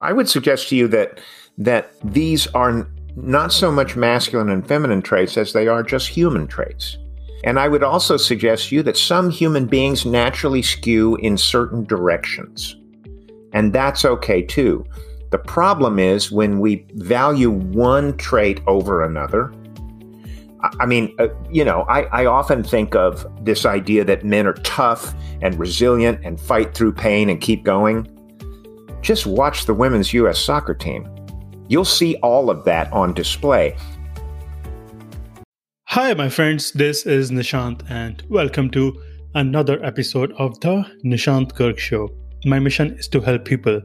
I would suggest to you that that these are not so much masculine and feminine traits as they are just human traits. And I would also suggest to you that some human beings naturally skew in certain directions. And that's okay too. The problem is when we value one trait over another. I mean, uh, you know, I, I often think of this idea that men are tough and resilient and fight through pain and keep going. Just watch the women's U.S. soccer team. You'll see all of that on display. Hi, my friends. This is Nishant, and welcome to another episode of the Nishant Garg Show. My mission is to help people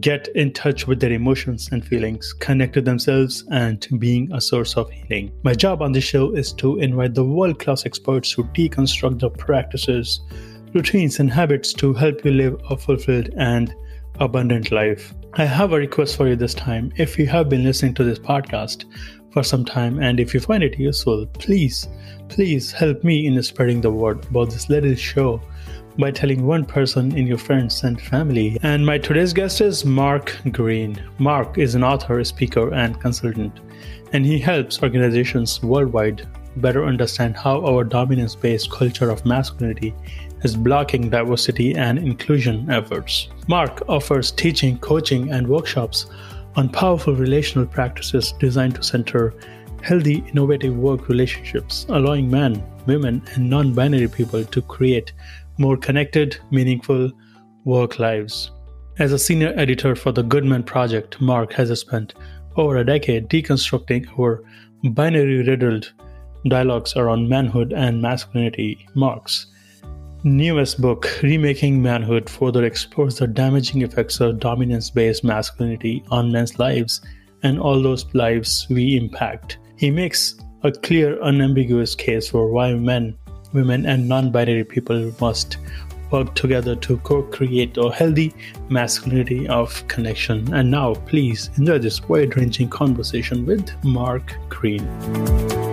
get in touch with their emotions and feelings, connect to themselves, and being a source of healing. My job on this show is to invite the world class experts who deconstruct the practices, routines, and habits to help you live a fulfilled and abundant life. I have a request for you this time. If you have been listening to this podcast for some time and if you find it useful, please, please help me in spreading the word about this little show by telling one person in your friends and family. And my today's guest is Mark Greene. Mark is an author, speaker, and consultant, and he helps organizations worldwide better understand how our dominance based culture of masculinity is blocking diversity and inclusion efforts. Mark offers teaching, coaching, and workshops on powerful relational practices designed to center healthy, innovative work relationships, allowing men, women, and non binary people to create more connected, meaningful work lives. As a senior editor for the Good Men Project, Mark has spent over a decade deconstructing our binary riddled dialogues around manhood and masculinity. Mark's newest book, Remaking Manhood, further explores the damaging effects of dominance based masculinity on men's lives and all those lives we impact. He makes a clear, unambiguous case for why men, women, and non binary people must work together to co create a healthy masculinity of connection. And now, please enjoy this wide ranging conversation with Mark Greene.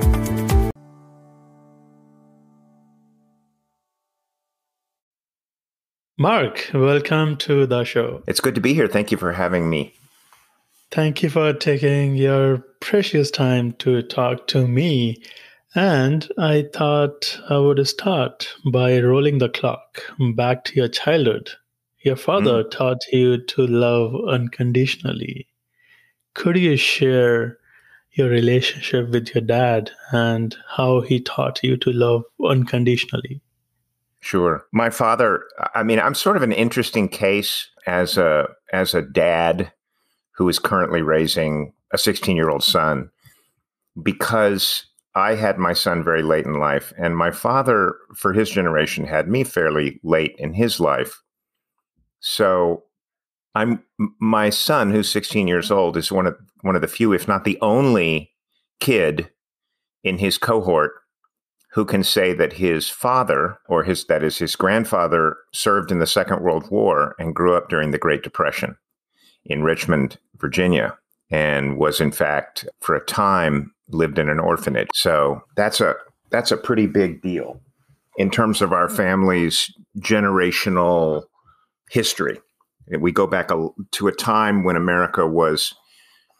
Mark, welcome to the show. It's good to be here. Thank you for having me. Thank you for taking your precious time to talk to me. And I thought I would start by rolling the clock back to your childhood. Your father mm. taught you to love unconditionally. Could you share your relationship with your dad and how he taught you to love unconditionally? Sure. My father, I mean, I'm sort of an interesting case as a as a dad who is currently raising a 16-year-old son because I had my son very late in life and my father for his generation had me fairly late in his life. So I'm my son who's 16 years old is one of one of the few if not the only kid in his cohort who can say that his father, or his that is his grandfather, served in the Second World War and grew up during the Great Depression in Richmond, Virginia, and was in fact for a time lived in an orphanage. So that's a that's a pretty big deal in terms of our family's generational history. We go back a, to a time when America was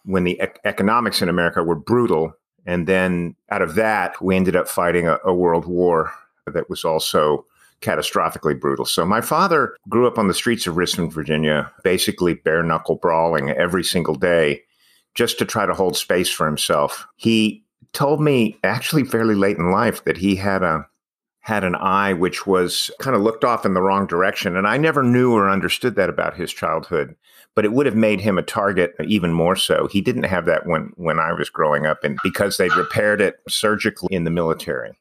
when the ec- economics in America were brutal and then out of that, we ended up fighting a, a world war that was also catastrophically brutal. So my father grew up on the streets of Richmond, Virginia, basically bare knuckle brawling every single day just to try to hold space for himself. He told me actually fairly late in life that he had a had an eye which was kind of looked off in the wrong direction and I never knew or understood that about his childhood but it would have made him a target even more so. He didn't have that when when I was growing up, and because they repaired it surgically in the military.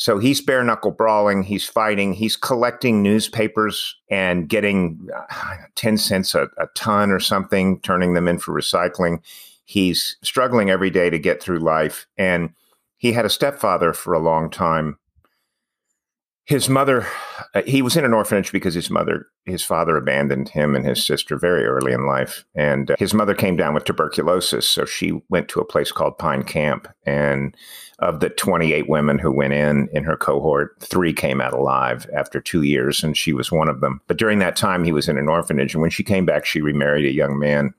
So he's bare knuckle brawling, he's fighting, he's collecting newspapers and getting uh, 10 cents a, a ton or something, turning them in for recycling. He's struggling every day to get through life. And he had a stepfather for a long time his mother uh, he was in an orphanage because his mother his father abandoned him and his sister very early in life. And uh, his mother came down with tuberculosis so she went to a place called pine camp. And of the 28 women who went in in her cohort three came out alive after two years and she was one of them. But during that time he was in an orphanage and when she came back she remarried a young man.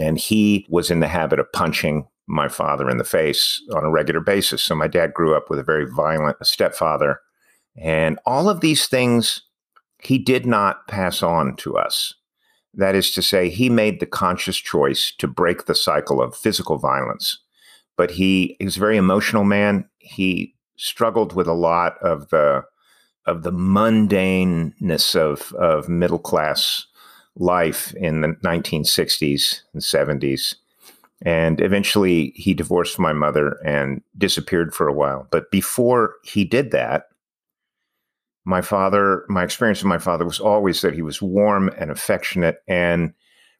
And he was in the habit of punching my father in the face on a regular basis. So my dad grew up with a very violent stepfather and all of these things he did not pass on to us. That is to say, he made the conscious choice to break the cycle of physical violence. But he, was a very emotional man. He struggled with a lot of the of the mundaneness of, of middle class life in the 1960s and 70s. And eventually he divorced my mother and disappeared for a while. But before he did that, my father, my experience with my father was always that he was warm and affectionate and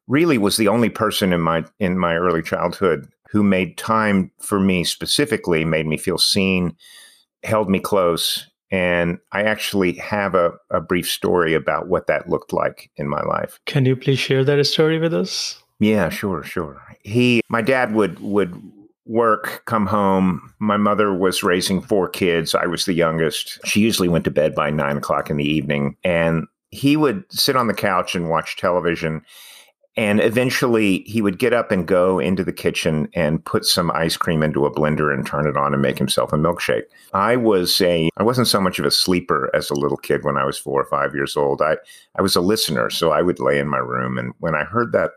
really was the only person in my in my early childhood who made time for me specifically, made me feel seen, held me close. And I actually have a, a brief story about what that looked like in my life. Can you please share that story with us? Yeah, sure, sure. He my dad would would work, come home. My mother was raising four kids. I was the youngest. She usually went to bed by nine o'clock in the evening. And he would sit on the couch and watch television. And eventually he would get up and go into the kitchen and put some ice cream into a blender and turn it on and make himself a milkshake. I was a I wasn't so much of a sleeper as a little kid when I was four or five years old. I, I was a listener, so I would lay in my room and when I heard that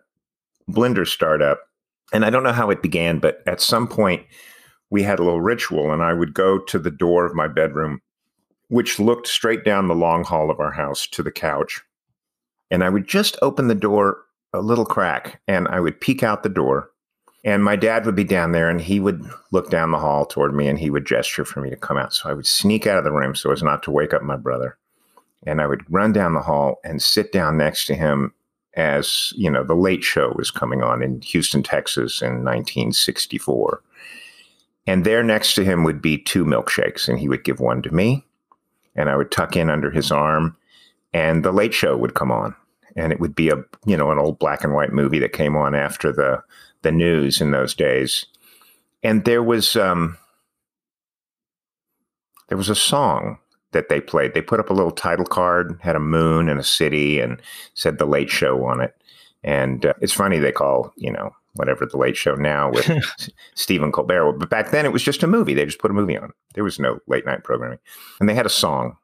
blender start up, and I don't know how it began, but at some point we had a little ritual, and I would go to the door of my bedroom, which looked straight down the long hall of our house to the couch. And I would just open the door a little crack and I would peek out the door. And my dad would be down there and he would look down the hall toward me and he would gesture for me to come out. So I would sneak out of the room so as not to wake up my brother. And I would run down the hall and sit down next to him as you know the late show was coming on in houston texas in 1964 and there next to him would be two milkshakes and he would give one to me and i would tuck in under his arm and the late show would come on. And it would be a you know an old black and white movie that came on after the the news in those days. And there was um there was a song that they played. They put up a little title card, had a moon and a city, and said the Late Show on it. And uh, it's funny they call you know whatever the Late Show now with Stephen Colbert, but back then it was just a movie. They just put a movie on. There was no late night programming, and they had a song.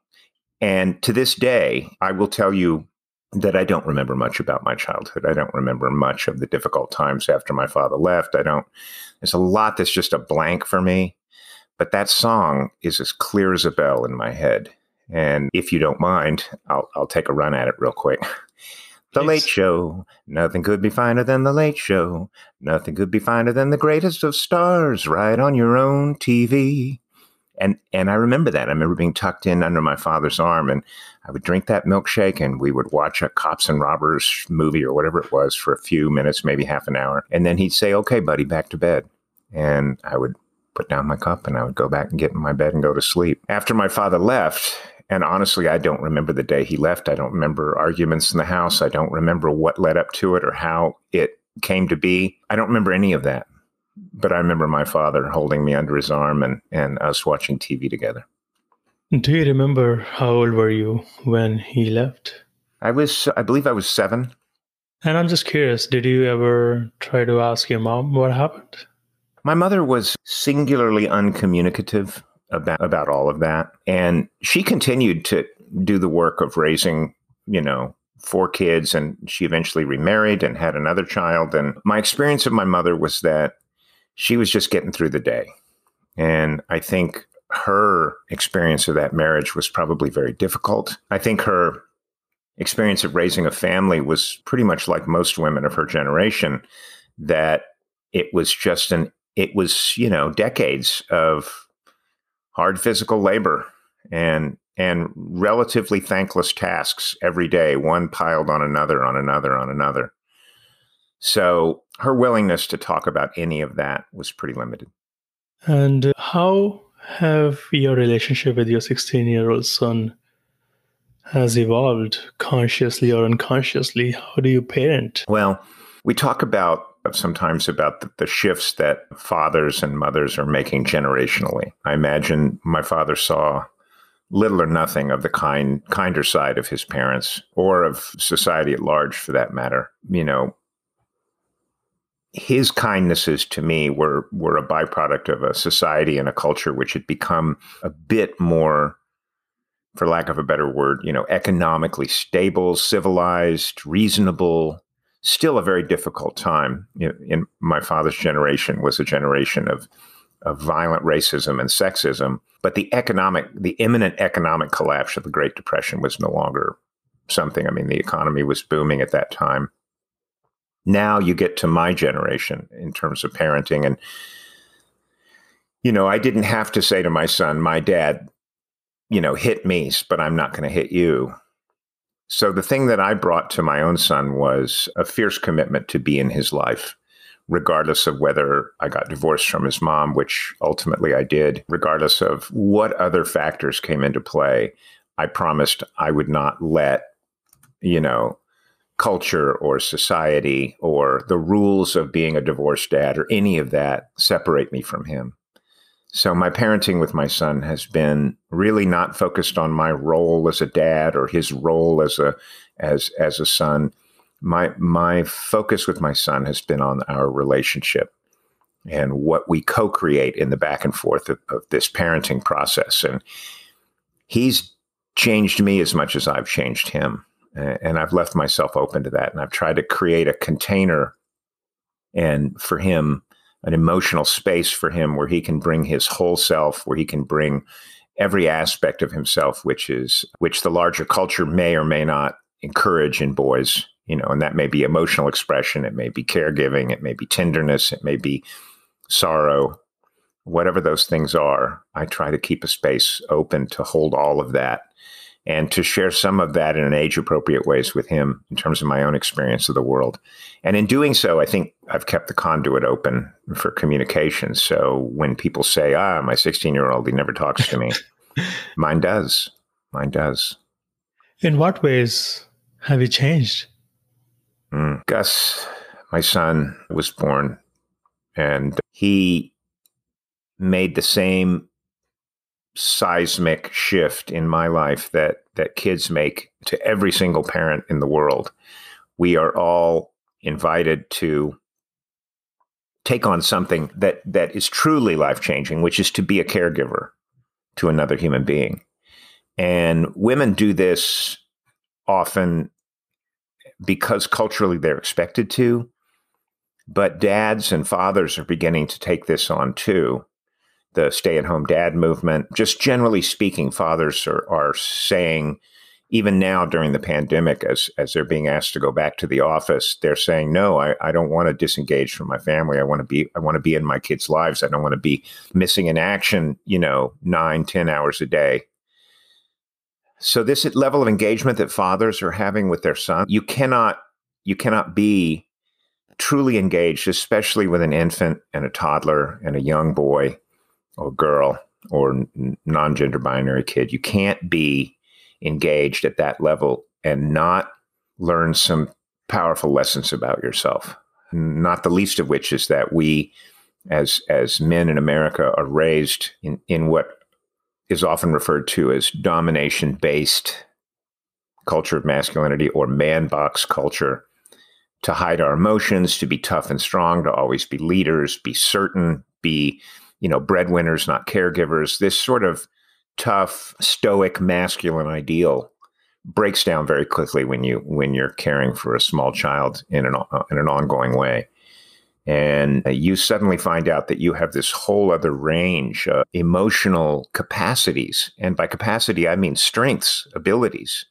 And to this day, I will tell you that I don't remember much about my childhood. I don't remember much of the difficult times after my father left. I don't. There's a lot that's just a blank for me. But that song is as clear as a bell in my head. And if you don't mind, I'll, I'll take a run at it real quick. The Late Show. Nothing could be finer than The Late Show. Nothing could be finer than the greatest of stars right on your own TV. And and I remember that. I remember being tucked in under my father's arm and I would drink that milkshake and we would watch a cops and robbers movie or whatever it was for a few minutes, maybe half an hour. And then he'd say, Okay, buddy, back to bed. And I would put down my cup and I would go back and get in my bed and go to sleep. After my father left, and honestly, I don't remember the day he left. I don't remember arguments in the house. I don't remember what led up to it or how it came to be. I don't remember any of that. But I remember my father holding me under his arm and, and us watching TV together. Do you remember how old were you when he left? I was, I believe I was seven. And I'm just curious, did you ever try to ask your mom what happened? My mother was singularly uncommunicative about about all of that, and she continued to do the work of raising, you know, four kids, and she eventually remarried and had another child. And my experience of my mother was that she was just getting through the day, and I think her experience of that marriage was probably very difficult. I think her experience of raising a family was pretty much like most women of her generation, that it was just an it was you know decades of hard physical labor and and relatively thankless tasks every day one piled on another on another on another so her willingness to talk about any of that was pretty limited and how have your relationship with your 16 year old son has evolved consciously or unconsciously? How do you parent? Well, we talk about sometimes about the, the, shifts that fathers and mothers are making generationally. I imagine my father saw little or nothing of the kind kinder side of his parents or of society at large for that matter. You know, his kindnesses to me were were a byproduct of a society and a culture which had become a bit more for lack of a better word, you know, economically stable, civilized, reasonable, still a very difficult time. In my father's generation was a generation of of violent racism and sexism, but the economic, the imminent economic collapse of the Great Depression was no longer something. I mean, the economy was booming at that time. Now you get to my generation in terms of parenting, and you know, I didn't have to say to my son, "My dad you know, hit me, but I'm not going to hit you. So the thing that I brought to my own son was a fierce commitment to be in his life, regardless of whether I got divorced from his mom, which ultimately I did, regardless of what other factors came into play. I promised I would not let, you know, culture or society or the rules of being a divorced dad or any of that separate me from him. So my parenting with my son has been really not focused on my role as a dad or his role as a as as a son. My my focus with my son has been on our relationship and what we co-create in the back and forth of, of this parenting process. And he's changed me as much as I've changed him. And I've left myself open to that. And I've tried to create a container and for him an emotional space for him where he can bring his whole self, where he can bring every aspect of himself, which is which the larger culture may or may not encourage in boys. You know, and that may be emotional expression, it may be caregiving, it may be tenderness, it may be sorrow, whatever those things are. I try to keep a space open to hold all of that and to share some of that in an age appropriate ways with him in terms of my own experience of the world. And in doing so, I think I've kept the conduit open for communication. So when people say, ah, my 16 year old, he never talks to me, mine does. Mine does. In what ways have you changed? Mm. Gus, my son, was born and he made the same seismic shift in my life that that kids make to every single parent in the world. We are all invited to take on something that that is truly life changing, which is to be a caregiver to another human being. And women do this often because culturally they're expected to, but dads and fathers are beginning to take this on too the stay at home dad movement. Just generally speaking, fathers are, are saying, even now during the pandemic, as, as they're being asked to go back to the office, they're saying, no, I, I don't want to disengage from my family. I want to be, I want to be in my kids' lives. I don't want to be missing in action, you know, nine, ten hours a day. So this level of engagement that fathers are having with their son, you cannot, you cannot be truly engaged, especially with an infant and a toddler and a young boy or girl or non gender binary kid. You can't be engaged at that level and not learn some powerful lessons about yourself. Not the least of which is that we, as as men in America, are raised in, in what is often referred to as domination based culture of masculinity or man box culture to hide our emotions, to be tough and strong, to always be leaders, be certain, be you know, breadwinners, not caregivers. This sort of tough, stoic, masculine ideal breaks down very quickly when you when you're caring for a small child in an uh, in an ongoing way. And you suddenly find out that you have this whole other range of emotional capacities. And by capacity, I mean strengths, abilities.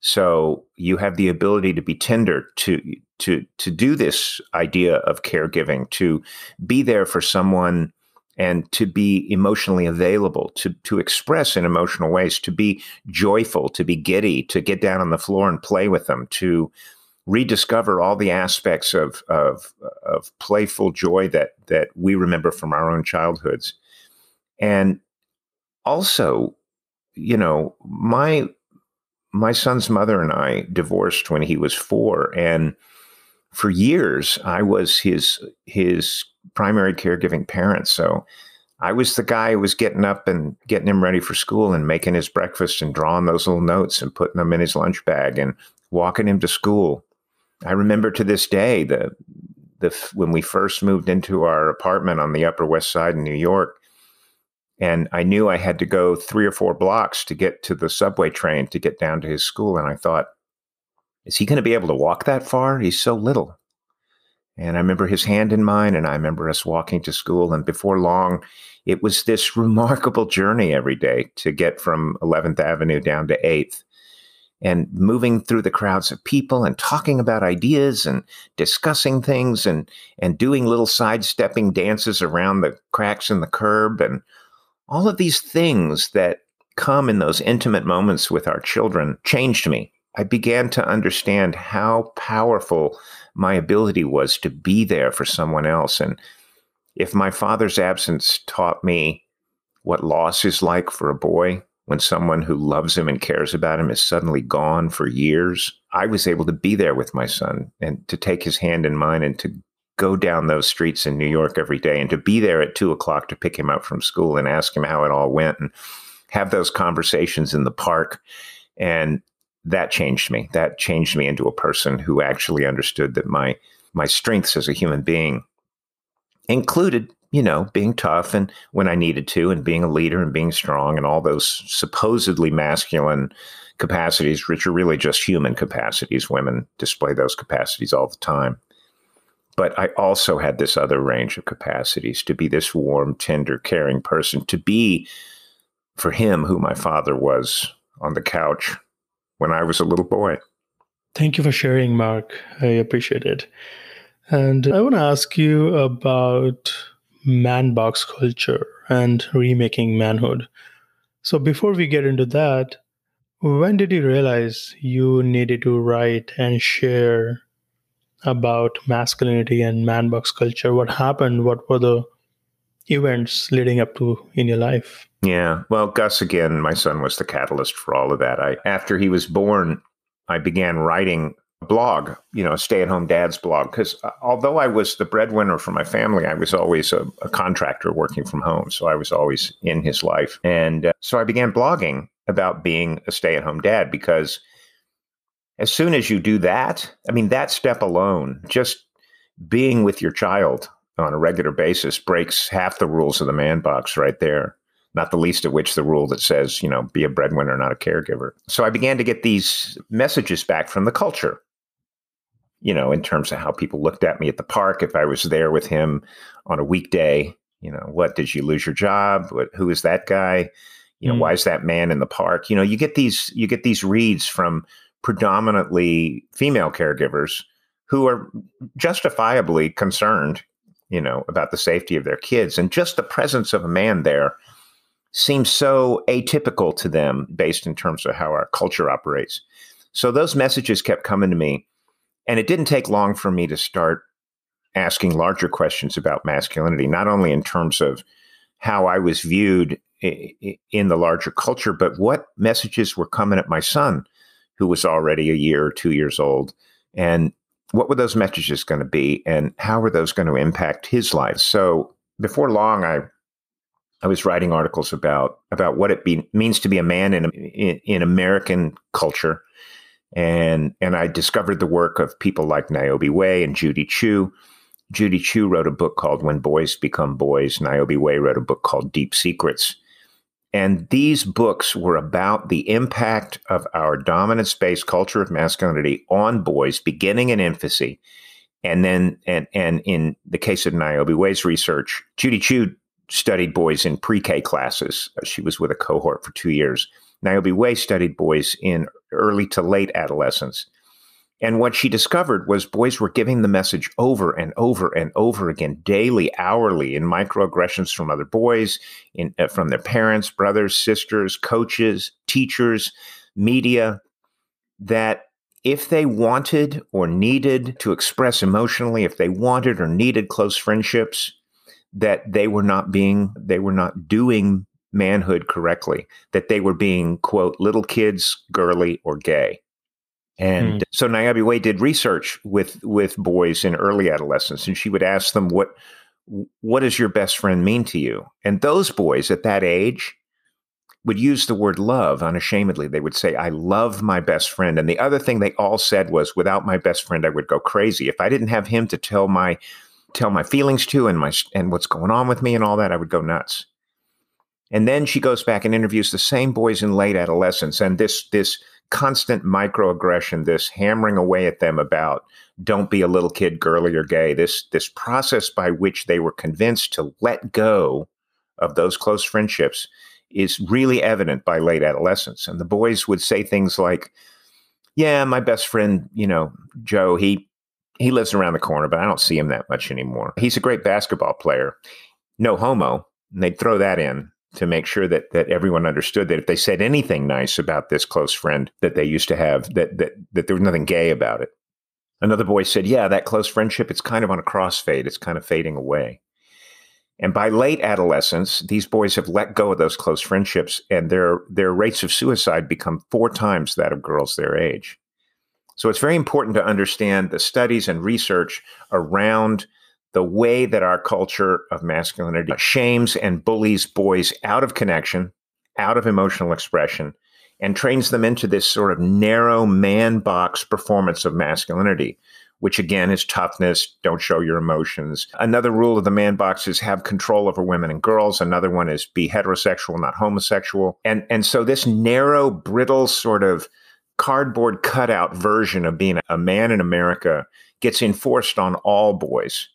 So you have the ability to be tender, to to to do this idea of caregiving, to be there for someone and to be emotionally available, to, to express in emotional ways, to be joyful, to be giddy, to get down on the floor and play with them, to rediscover all the aspects of, of, of playful joy that, that we remember from our own childhoods. And also, you know, my my son's mother and I divorced when he was four, and for years I was his his primary caregiving parent. So I was the guy who was getting up and getting him ready for school and making his breakfast and drawing those little notes and putting them in his lunch bag and walking him to school. I remember to this day the the when we first moved into our apartment on the Upper West Side in New York, and I knew I had to go three or four blocks to get to the subway train to get down to his school, and I thought, is he going to be able to walk that far? He's so little. And I remember his hand in mine, and I remember us walking to school. And before long, it was this remarkable journey every day to get from 11th Avenue down to 8th and moving through the crowds of people and talking about ideas and discussing things and and doing little sidestepping dances around the cracks in the curb and all of these things that come in those intimate moments with our children changed me. I began to understand how powerful my ability was to be there for someone else and if my father's absence taught me what loss is like for a boy, when someone who loves him and cares about him is suddenly gone for years, I was able to be there with my son and to take his hand in mine and to go down those streets in New York every day and to be there at two o'clock to pick him up from school and ask him how it all went and have those conversations in the park. And that changed me. That changed me into a person who actually understood that my my strengths as a human being included you know, being tough and when I needed to, and being a leader and being strong, and all those supposedly masculine capacities, which are really just human capacities. Women display those capacities all the time. But I also had this other range of capacities to be this warm, tender, caring person, to be for him who my father was on the couch when I was a little boy. Thank you for sharing, Mark. I appreciate it. And I want to ask you about man box culture and remaking manhood. So, before we get into that, when did you realize you needed to write and share about masculinity and man box culture? What happened? What were the events leading up to in your life? Yeah, well, Gus again, my son was the catalyst for all of that. I after he was born, I began writing a blog, you know, a stay at home dad's blog. Because uh, although I was the breadwinner for my family, I was always a, a, contractor working from home. So I was always in his life. And uh, so I began blogging about being a stay at home dad because as soon as you do that, I mean, that step alone, just being with your child on a regular basis breaks half the rules of the man box right there not the least of which the rule that says, you know, be a breadwinner, not a caregiver. So I began to get these messages back from the culture you know, in terms of how people looked at me at the park. If I was there with him on a weekday, you know, what did you lose your job? What, who is that guy? You know, mm. why is that man in the park? You know, you get these you get these reads from predominantly female caregivers who are justifiably concerned, you know, about the safety of their kids and just the presence of a man there seems so atypical to them based in terms of how our culture operates. So those messages kept coming to me and it didn't take long for me to start asking larger questions about masculinity, not only in terms of how I was viewed in the larger culture, but what messages were coming at my son, who was already a year or two years old. And what were those messages going to be, and how were those going to impact his life? So before long, I I was writing articles about about what it be, means to be a man in, in, in American culture, and and I discovered the work of people like Niobe Way and Judy Chu. Judy Chu wrote a book called When Boys Become Boys. Niobe Way wrote a book called Deep Secrets. And these books were about the impact of our dominance based culture of masculinity on boys beginning in infancy. And then, and, and in the case of Niobe Way's research, Judy Chu studied boys in pre K classes. She was with a cohort for two years. Niobe Way studied boys in early to late adolescence. And what she discovered was boys were giving the message over and over and over again, daily, hourly, in microaggressions from other boys, in, uh, from their parents, brothers, sisters, coaches, teachers, media, that if they wanted or needed to express emotionally, if they wanted or needed close friendships, that they were not being, they were not doing manhood correctly, that they were being, quote, little kids, girly, or gay. And mm. so Niobe Way did research with with boys in early adolescence, and she would ask them what what does your best friend mean to you? And those boys at that age would use the word love unashamedly. They would say, I love my best friend. And the other thing they all said was, without my best friend, I would go crazy. If I didn't have him to tell my tell my feelings to and my and what's going on with me and all that, I would go nuts. And then she goes back and interviews the same boys in late adolescence. And this this constant microaggression, this hammering away at them about don't be a little kid, girly or gay, this this process by which they were convinced to let go of those close friendships is really evident by late adolescence. And the boys would say things like, Yeah, my best friend, you know, Joe, he he lives around the corner, but I don't see him that much anymore. He's a great basketball player. No homo. And they'd throw that in to make sure that that everyone understood that if they said anything nice about this close friend that they used to have, that that that there was nothing gay about it. Another boy said, "Yeah, that close friendship, it's kind of on a crossfade. It's kind of fading away." And by late adolescence, these boys have let go of those close friendships, and their their rates of suicide become four times that of girls their age. So it's very important to understand the studies and research around the way that our culture of masculinity shames and bullies boys out of connection, out of emotional expression, and trains them into this sort of narrow man box performance of masculinity, which again is toughness, don't show your emotions. Another rule of the man box is have control over women and girls. Another one is be heterosexual, not homosexual. And and so this narrow, brittle sort of cardboard cutout version of being a man in America gets enforced on all boys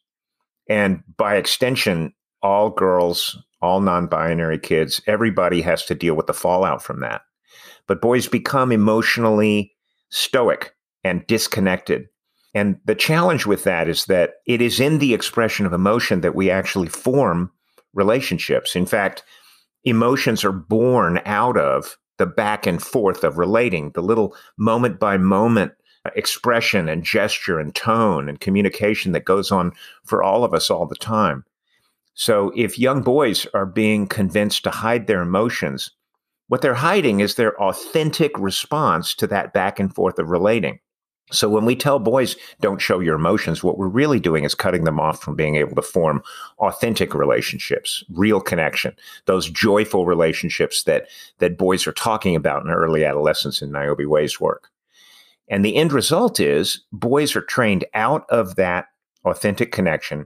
and by extension, all girls, all non binary kids, everybody has to deal with the fallout from that. But boys become emotionally stoic and disconnected. And the challenge with that is that it is in the expression of emotion that we actually form relationships. In fact, emotions are born out of the back and forth of relating, the little moment by moment uh, expression and gesture and tone and communication that goes on for all of us all the time. So if young boys are being convinced to hide their emotions, what they're hiding is their authentic response to that back and forth of relating. So when we tell boys don't show your emotions, what we're really doing is cutting them off from being able to form authentic relationships, real connection, those joyful relationships that that boys are talking about in early adolescence in Niobe Way's work. And the end result is boys are trained out of that authentic connection.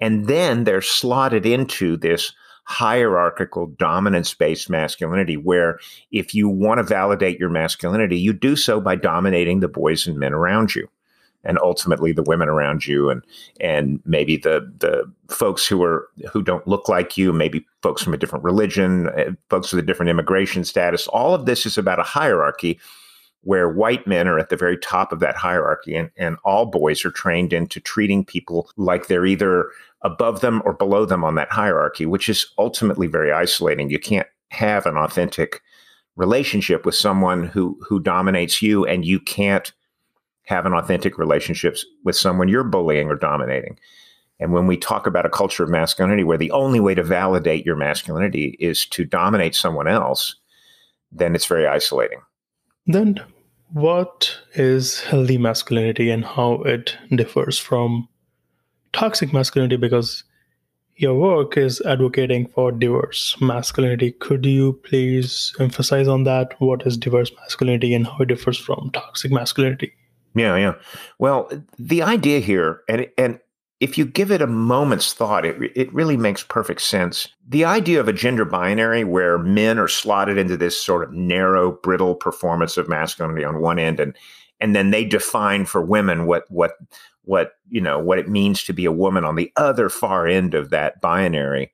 And then they're slotted into this hierarchical dominance based masculinity where if you want to validate your masculinity, you do so by dominating the boys and men around you. And ultimately the women around you and and maybe the the folks who are who don't look like you, maybe folks from a different religion, eh, folks with a different immigration status. All of this is about a hierarchy where white men are at the very top of that hierarchy and, and all boys are trained into treating people like they're either above them or below them on that hierarchy, which is ultimately very isolating. You can't have an authentic relationship with someone who who dominates you and you can't have an authentic relationship with someone you're bullying or dominating. And when we talk about a culture of masculinity where the only way to validate your masculinity is to dominate someone else, then it's very isolating. Then, what is healthy masculinity and how it differs from toxic masculinity? Because your work is advocating for diverse masculinity. Could you please emphasize on that? What is diverse masculinity and how it differs from toxic masculinity? Yeah, yeah. Well, the idea here, and and if you give it a moment's thought, it, it really makes perfect sense. The idea of a gender binary where men are slotted into this sort of narrow, brittle performance of masculinity on one end, and and then they define for women what what what you know what it means to be a woman on the other far end of that binary.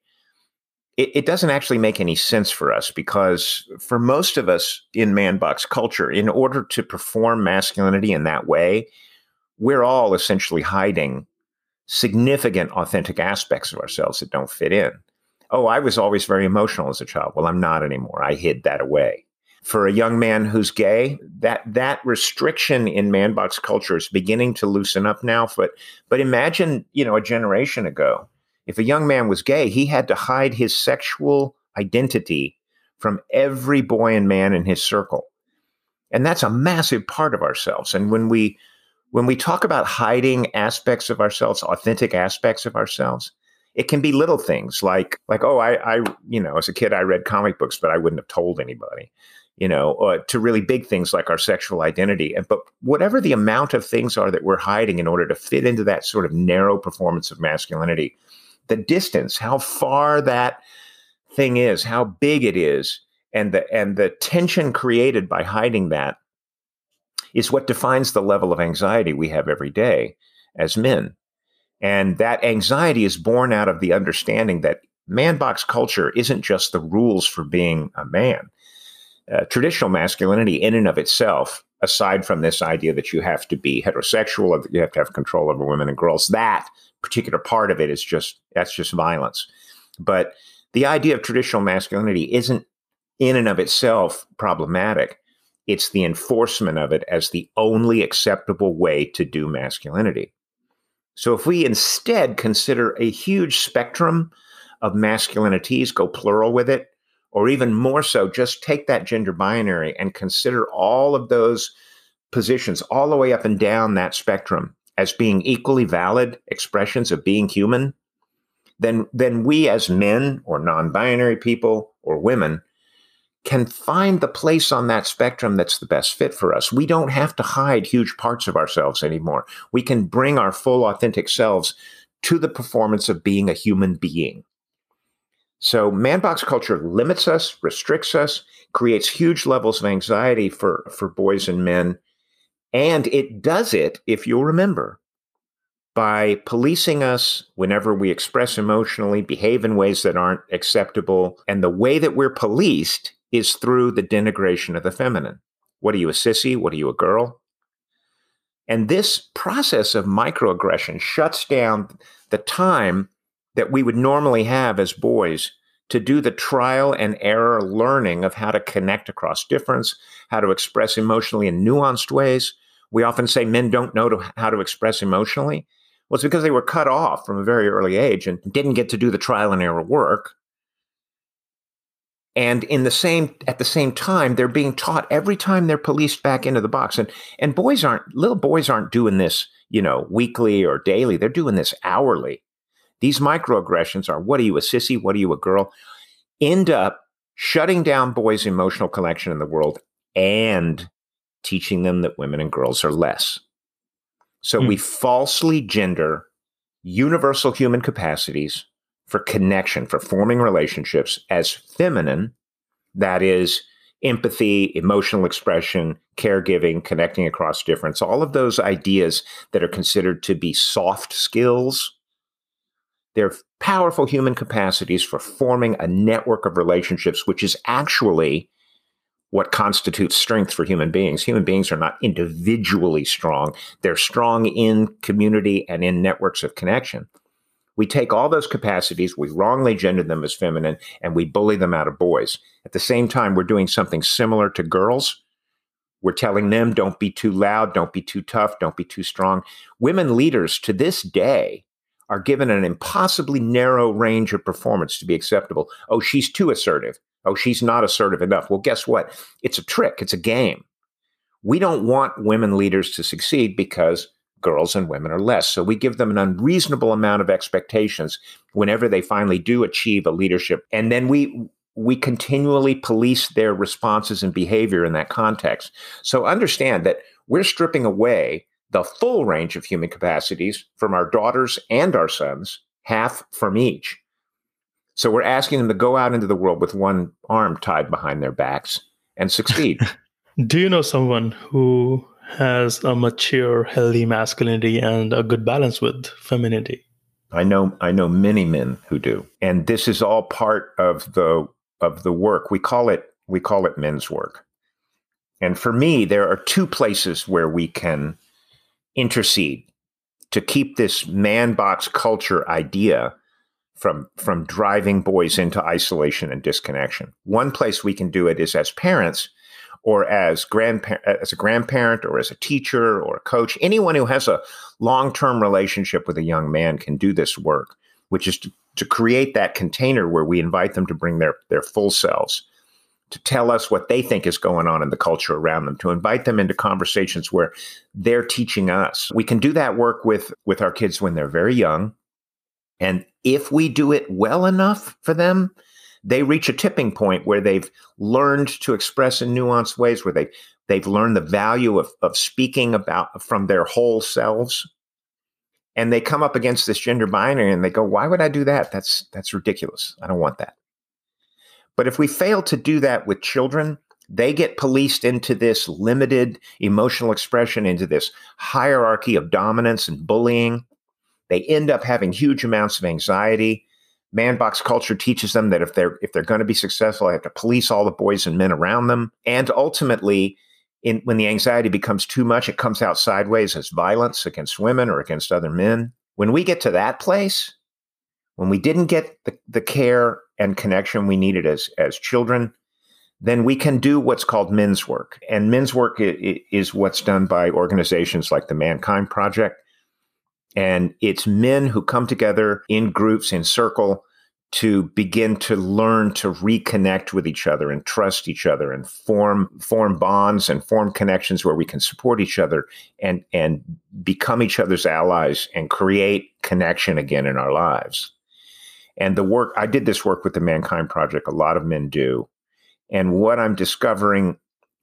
It, it doesn't actually make any sense for us because for most of us in man box culture, in order to perform masculinity in that way, we're all essentially hiding significant authentic aspects of ourselves that don't fit in. Oh, I was always very emotional as a child. Well, I'm not anymore. I hid that away. For a young man who's gay, that that restriction in man box culture is beginning to loosen up now. But but imagine, you know, a generation ago, if a young man was gay, he had to hide his sexual identity from every boy and man in his circle. And that's a massive part of ourselves. And when we when we talk about hiding aspects of ourselves, authentic aspects of ourselves, it can be little things like like oh I I you know as a kid I read comic books but I wouldn't have told anybody you know uh, to really big things like our sexual identity. But whatever the amount of things are that we're hiding in order to fit into that sort of narrow performance of masculinity the distance how far that thing is how big it is and the and the tension created by hiding that is what defines the level of anxiety we have every day as men and that anxiety is born out of the understanding that man box culture isn't just the rules for being a man. Uh, traditional masculinity, in and of itself, aside from this idea that you have to be heterosexual or that you have to have control over women and girls, that particular part of it is just that's just violence. But the idea of traditional masculinity isn't in and of itself problematic. It's the enforcement of it as the only acceptable way to do masculinity. So if we instead consider a huge spectrum of masculinities, go plural with it, or even more so, just take that gender binary and consider all of those positions all the way up and down that spectrum as being equally valid expressions of being human, then, then we as men or non binary people or women can find the place on that spectrum that's the best fit for us. We don't have to hide huge parts of ourselves anymore. We can bring our full, authentic selves to the performance of being a human being. So, man box culture limits us, restricts us, creates huge levels of anxiety for, for boys and men. And it does it, if you'll remember, by policing us whenever we express emotionally, behave in ways that aren't acceptable. And the way that we're policed is through the denigration of the feminine. What are you, a sissy? What are you, a girl? And this process of microaggression shuts down the time that we would normally have as boys to do the trial and error learning of how to connect across difference, how to express emotionally in nuanced ways. We often say men don't know to, how to express emotionally. Well, it's because they were cut off from a very early age and didn't get to do the trial and error work and in the same at the same time they're being taught every time they're policed back into the box. And and boys aren't little boys aren't doing this you know weekly or daily. They're doing this hourly. These microaggressions are what are you a sissy? What are you a girl? end up shutting down boys emotional connection in the world and teaching them that women and girls are less. So mm. we falsely gender universal human capacities for connection, for forming relationships as feminine, that is empathy, emotional expression, caregiving, connecting across difference, all of those ideas that are considered to be soft skills. They're powerful human capacities for forming a network of relationships, which is actually what constitutes strength for human beings. Human beings are not individually strong, they're strong in community and in networks of connection. We take all those capacities, we wrongly gender them as feminine, and we bully them out of boys. At the same time, we're doing something similar to girls. We're telling them, don't be too loud, don't be too tough, don't be too strong. Women leaders to this day are given an impossibly narrow range of performance to be acceptable. Oh, she's too assertive. Oh, she's not assertive enough. Well, guess what? It's a trick, it's a game. We don't want women leaders to succeed because girls and women are less. So we give them an unreasonable amount of expectations whenever they finally do achieve a leadership. And then we we continually police their responses and behavior in that context. So understand that we're stripping away the full range of human capacities from our daughters and our sons, half from each. So we're asking them to go out into the world with one arm tied behind their backs and succeed. Do you know someone who has a mature, healthy masculinity and a good balance with femininity. I know I know many men who do. And this is all part of the of the work. We call it we call it men's work. And for me, there are two places where we can intercede to keep this man box culture idea from from driving boys into isolation and disconnection. One place we can do it is as parents or as grandparent as a grandparent or as a teacher or a coach anyone who has a long-term relationship with a young man can do this work which is to, to create that container where we invite them to bring their their full selves to tell us what they think is going on in the culture around them, to invite them into conversations where they're teaching us. We can do that work with, with our kids when they're very young. And if we do it well enough for them, they reach a tipping point where they've learned to express in nuanced ways, where they they've learned the value of, of speaking about from their whole selves. And they come up against this gender binary and they go, why would I do that? That's that's ridiculous. I don't want that. But if we fail to do that with children, they get policed into this limited emotional expression, into this hierarchy of dominance and bullying. They end up having huge amounts of anxiety. Man box culture teaches them that if they're if they're going to be successful, they have to police all the boys and men around them. And ultimately, in, when the anxiety becomes too much, it comes out sideways as violence against women or against other men. When we get to that place, when we didn't get the, the care and connection we needed as as children, then we can do what's called men's work. And men's work is what's done by organizations like the Mankind Project. And it's men who come together in groups, in circle, to begin to learn to reconnect with each other and trust each other and form form bonds and form connections where we can support each other and and become each other's allies and create connection again in our lives. And the work, I did this work with the Mankind Project, a lot of men do. And what I'm discovering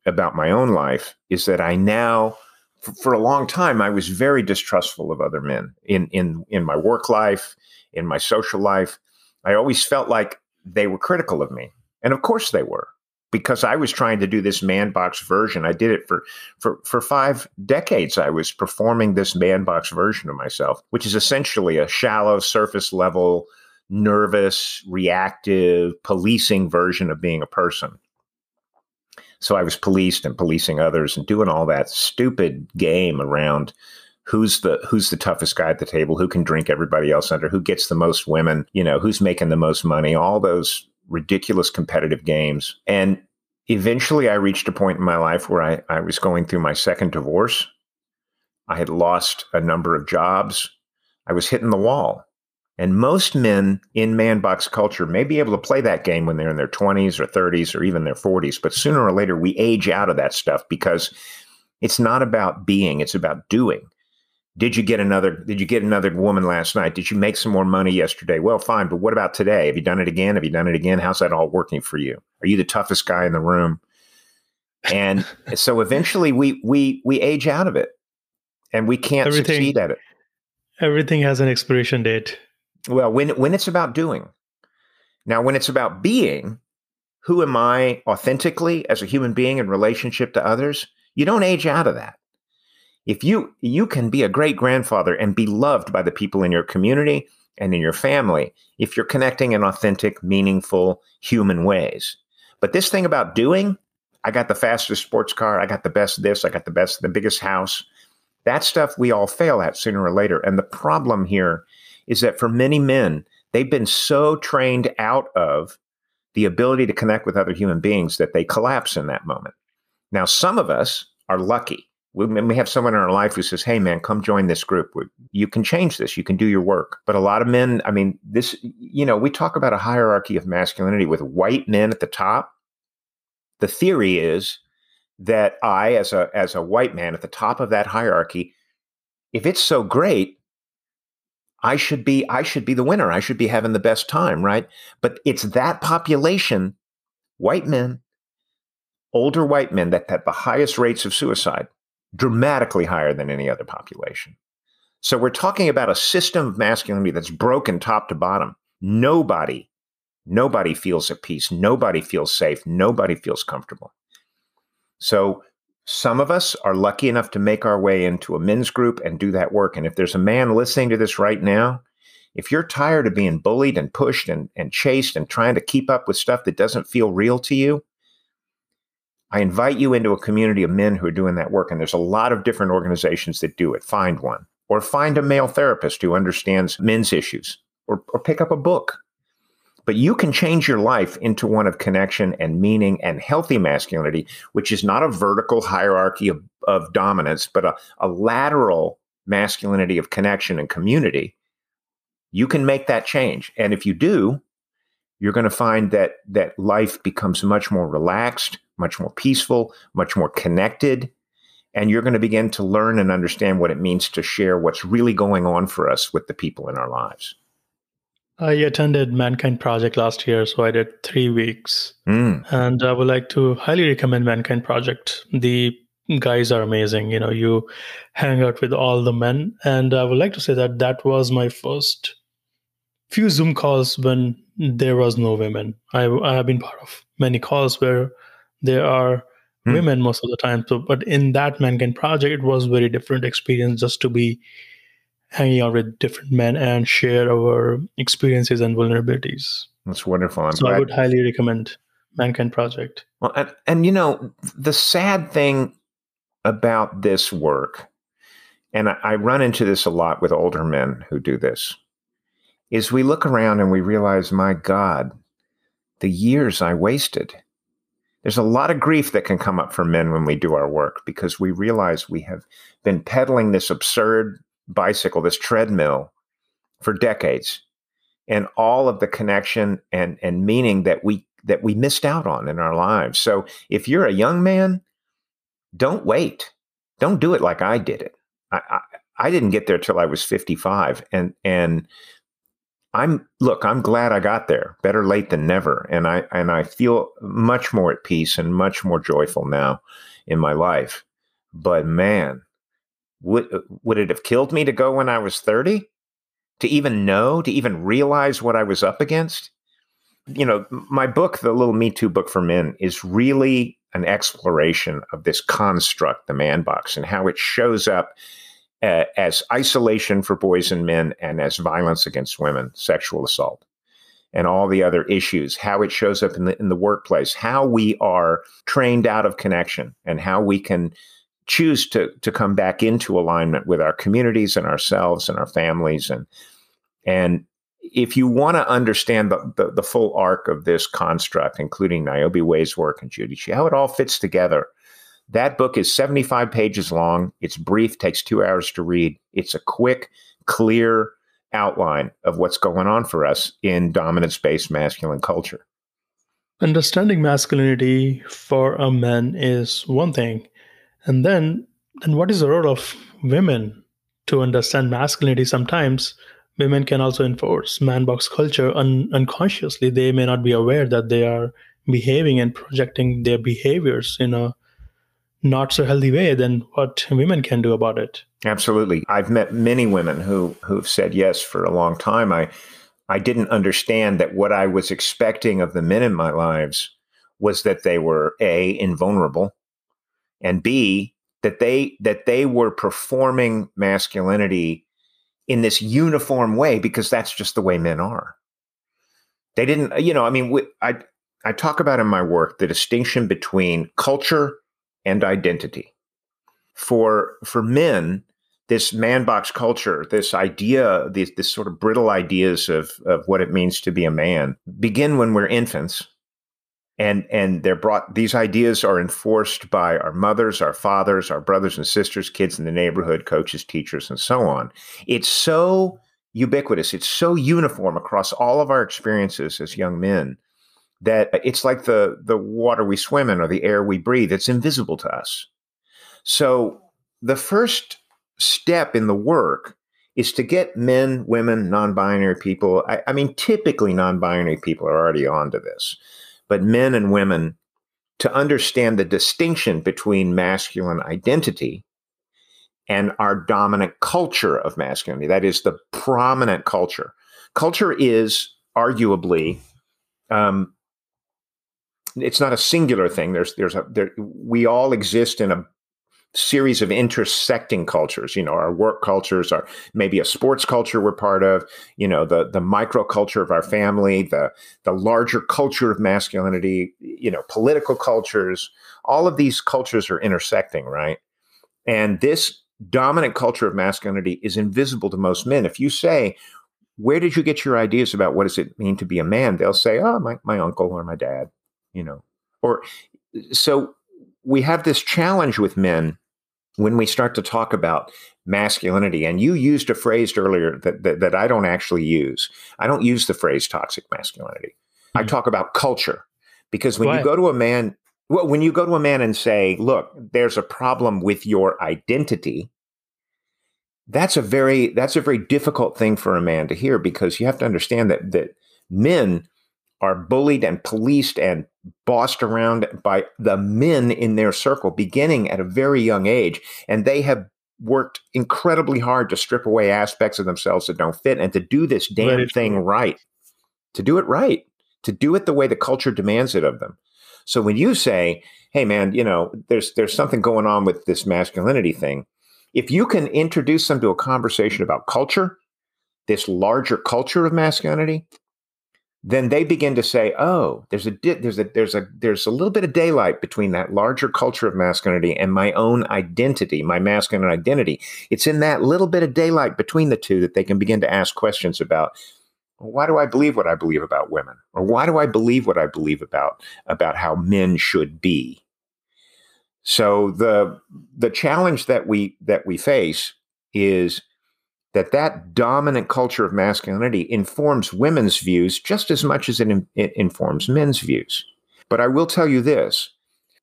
about my own life is that I now, for, for a long time, I was very distrustful of other men in, in, in my work life, in my social life. I always felt like they were critical of me. And of course they were because I was trying to do this man box version. I did it for for for 5 decades I was performing this man box version of myself, which is essentially a shallow surface level nervous, reactive, policing version of being a person. So I was policed and policing others and doing all that stupid game around who's the who's the toughest guy at the table, who can drink everybody else under, who gets the most women, you know, who's making the most money, all those ridiculous competitive games. And eventually I reached a point in my life where I, I was going through my second divorce. I had lost a number of jobs. I was hitting the wall. And most men in man box culture may be able to play that game when they're in their 20s or 30s or even their 40s, but sooner or later we age out of that stuff because it's not about being, it's about doing. Did you get another did you get another woman last night? Did you make some more money yesterday? Well, fine, but what about today? Have you done it again? Have you done it again? How's that all working for you? Are you the toughest guy in the room? And so eventually we we we age out of it and we can't everything, succeed at it. Everything has an expiration date. Well, when when it's about doing. Now, when it's about being, who am I authentically as a human being in relationship to others? You don't age out of that. If you you can be a great grandfather and be loved by the people in your community and in your family if you're connecting in authentic, meaningful, human ways. But this thing about doing, I got the fastest sports car, I got the best this, I got the best the biggest house. That stuff we all fail at sooner or later. And the problem here is that for many men, they've been so trained out of the ability to connect with other human beings that they collapse in that moment. Now, some of us are lucky. We, we have someone in our life who says, Hey, man, come join this group. You can change this. You can do your work. But a lot of men, I mean, this, you know, we talk about a hierarchy of masculinity with white men at the top. The theory is that I, as a, as a white man at the top of that hierarchy, if it's so great, I should be I should be the winner. I should be having the best time, right? But it's that population, white men, older white men that have the highest rates of suicide, dramatically higher than any other population. So we're talking about a system of masculinity that's broken top to bottom. Nobody, nobody feels at peace. Nobody feels safe. Nobody feels comfortable. So some of us are lucky enough to make our way into a men's group and do that work. And if there's a man listening to this right now, if you're tired of being bullied and pushed and, and chased and trying to keep up with stuff that doesn't feel real to you, I invite you into a community of men who are doing that work. And there's a lot of different organizations that do it. Find one or find a male therapist who understands men's issues or, or pick up a book but you can change your life into one of connection and meaning and healthy masculinity, which is not a vertical hierarchy of, of dominance, but a, a lateral masculinity of connection and community. You can make that change. And if you do, you're going to find that that life becomes much more relaxed, much more peaceful, much more connected, and you're going to begin to learn and understand what it means to share what's really going on for us with the people in our lives. I attended Mankind Project last year, so I did three weeks. Mm. And I would like to highly recommend Mankind Project. The guys are amazing. You know, you hang out with all the men. And I would like to say that that was my first few Zoom calls when there was no women. I, I have been part of many calls where there are hmm. women most of the time. So, but in that Mankind project, it was very different experience just to be hanging out with different men and share our experiences and vulnerabilities. That's wonderful. I'm so glad. I would highly recommend Mankind Project. Well, and, and you know, the sad thing about this work, and I, I run into this a lot with older men who do this, is we look around and we realize, my God, the years I wasted. There's a lot of grief that can come up for men when we do our work because we realize we have been peddling this absurd bicycle, this treadmill for decades. And all of the connection and, and meaning that we that we missed out on in our lives. So if you're a young man, don't wait. Don't do it like I did it. I, I, I didn't get there till I was 55. And and I'm look, I'm glad I got there. Better late than never. And I and I feel much more at peace and much more joyful now in my life. But man, would would it have killed me to go when I was 30? To even know, to even realize what I was up against? You know, my book, the little Me Too book for men, is really an exploration of this construct, the man box, and how it shows up uh, as isolation for boys and men and as violence against women, sexual assault, and all the other issues, how it shows up in the, in the workplace, how we are trained out of connection, and how we can choose to, to come back into alignment with our communities and ourselves and our families. And, and if you want to understand the, the, the, full arc of this construct, including Niobe Way's work and Judy how it all fits together, that book is 75 pages long. It's brief, takes two hours to read. It's a quick, clear outline of what's going on for us in dominance based masculine culture. Understanding masculinity for a man is one thing. And then, then what is the role of women to understand masculinity? Sometimes women can also enforce man box culture un- unconsciously. They may not be aware that they are behaving and projecting their behaviors in a not so healthy way, then what women can do about it. Absolutely. I've met many women who who've said yes for a long time. I I didn't understand that what I was expecting of the men in my lives was that they were A, invulnerable, and B, that they that they were performing masculinity in this uniform way because that's just the way men are. They didn't, you know, I mean, I I talk about in my work the distinction between culture and identity. For for men, this man box culture, this idea, this, this sort of brittle ideas of, of what it means to be a man begin when we're infants. And and they're brought these ideas are enforced by our mothers, our fathers, our brothers and sisters, kids in the neighborhood, coaches, teachers, and so on. It's so ubiquitous, it's so uniform across all of our experiences as young men that it's like the the water we swim in or the air we breathe. It's invisible to us. So the first step in the work is to get men women non-binary people I, I mean typically non-binary people are already onto this but men and women to understand the distinction between masculine identity and our dominant culture of masculinity that is the prominent culture culture is arguably um, it's not a singular thing. There's there's a there, we all exist in a series of intersecting cultures. You know, our work cultures are maybe a sports culture we're part of. You know, the the micro culture of our mm-hmm. family, the the larger culture of masculinity. You know, political cultures. All of these cultures are intersecting, right? And this dominant culture of masculinity is invisible to most men. If you say, where did you get your ideas about what does it mean to be a man? They'll say, oh, my, my uncle or my dad you know or so we have this challenge with men when we start to talk about masculinity and you used a phrase earlier that, that, that i don't actually use i don't use the phrase toxic masculinity I Hmm. talk about culture because when Why? you go to a man, well, when you go to a man and say, "Look, there's a problem with your identity," that's a very that's a very difficult thing for a man to hear because you have to understand that that men are bullied and policed and bossed around by the men in their circle beginning at a very young age and they have worked incredibly hard to strip away aspects of themselves that don't fit and to do this damn Very thing right. To do it right. To do it the way the culture demands it of them. So when you say hey man you know there's there's something going on with this masculinity thing if you can introduce them to a conversation about culture this larger culture of masculinity then they begin to say oh there's a di- there's a there's a there's a little bit of daylight between that larger culture of masculinity and my own identity my masculine identity it's in that little bit of daylight between the two that they can begin to ask questions about why do I believe what I believe about women? Or why do I believe what I believe about about how men should be? So the the challenge that we that we face is that that dominant culture of masculinity informs women's views just as much as it, in- it informs men's views. But I will tell you this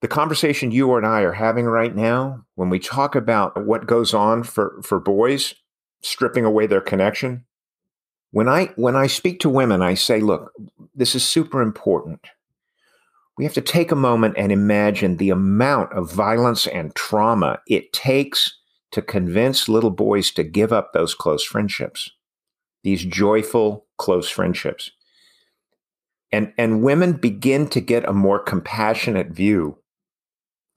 the conversation you and I are having right now, when we talk about what goes on for, for boys, stripping away their connection, when I when I speak to women, I say, look, this is super important. We have to take a moment and imagine the amount of violence and trauma it takes to convince little boys to give up those close friendships, these joyful close friendships. And, and women begin to get a more compassionate view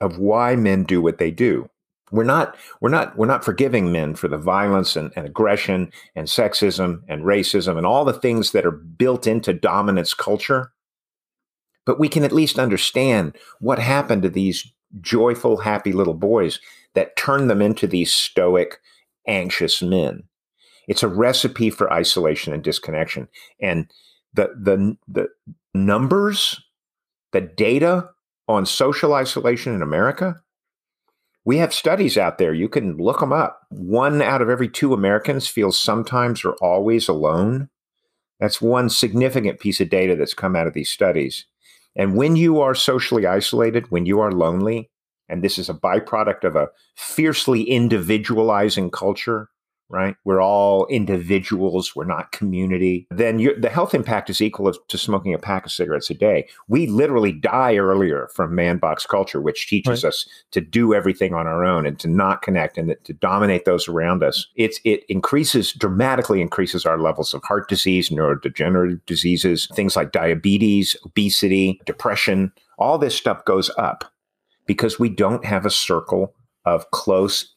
of why men do what they do. We're not, we're not, we're not forgiving men for the violence and, and aggression and sexism and racism and all the things that are built into dominance culture. But we can at least understand what happened to these joyful, happy little boys that turned them into these stoic, anxious men. It's a recipe for isolation and disconnection. And the the the numbers, the data on social isolation in America, we have studies out there. You can look them up. One out of every two Americans feels sometimes or always alone. That's one significant piece of data that's come out of these studies. And when you are socially isolated, when you are lonely, and this is a byproduct of a fiercely individualizing culture, right? We're all individuals, we're not community. Then you, the health impact is equal to smoking a pack of cigarettes a day. We literally die earlier from man box culture, which teaches Right. us to do everything on our own and to not connect and to dominate those around us. It's it increases dramatically increases our levels of heart disease, neurodegenerative diseases, things like diabetes, obesity, depression. All this stuff goes up because we don't have a circle of close,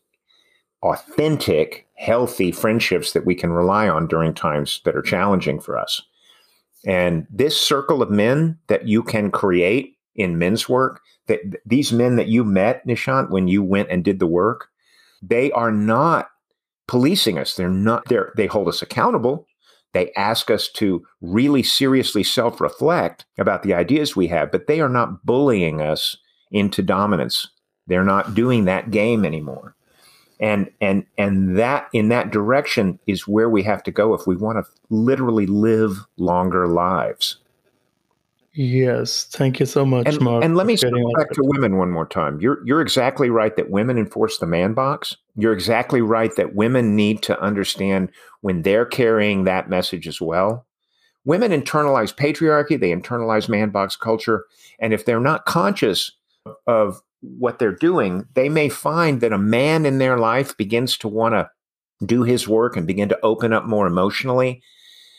authentic, healthy friendships that we can rely on during times that are challenging for us. And this circle of men that you can create in men's work, that these men that you met, Nishant, when you went and did the work, they are not policing us. They're not they're they hold us accountable. They ask us to really seriously self-reflect about the ideas we have, but they are not bullying us into dominance. They're not doing that game anymore. And and and that in that direction is where we have to go if we want to literally live longer lives. Yes, thank you so much, And, Mark. and let me all back to women one more time. You're you're exactly right that women enforce the man box. You're exactly right that women need to understand when they're carrying that message as well. Women internalize patriarchy, they internalize man box culture, and if they're not conscious of what they're doing, they may find that a man in their life begins to want to do his work and begin to open up more emotionally.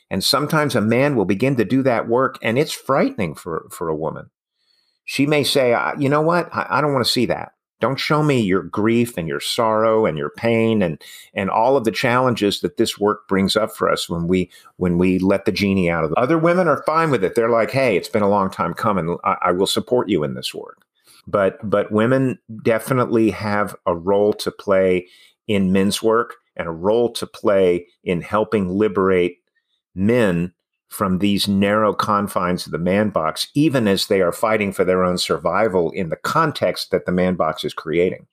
And sometimes a man will begin to do that work, and it's frightening for, for a woman. She may say, "I- You know what? I, I don't want to see that. Don't show me your grief and your sorrow and your pain and, and all of the challenges that this work brings up for us when we when we let the genie out of the other women are fine with it. They're like, hey, it's been a long time coming. I, I will support you in this work. But but women definitely have a role to play in men's work and a role to play in helping liberate men from these narrow confines of the man box, even as they are fighting for their own survival in the context that the man box is creating.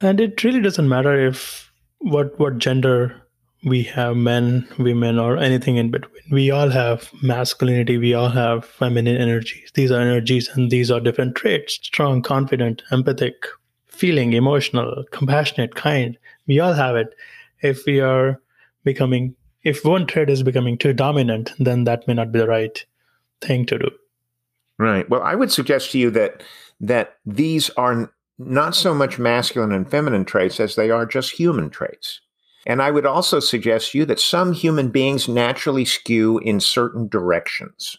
And it really doesn't matter if what what gender we have men, women, or anything in between. We all have masculinity, we all have feminine energies. These are energies and these are different traits strong, confident, empathic, feeling, emotional, compassionate, kind. We all have it. If we are becoming, if one trait is becoming too dominant, then that may not be the right thing to do. Right. Well, I would suggest to you that that these are not so much masculine and feminine traits as they are just human traits. And I would also suggest to you that some human beings naturally skew in certain directions.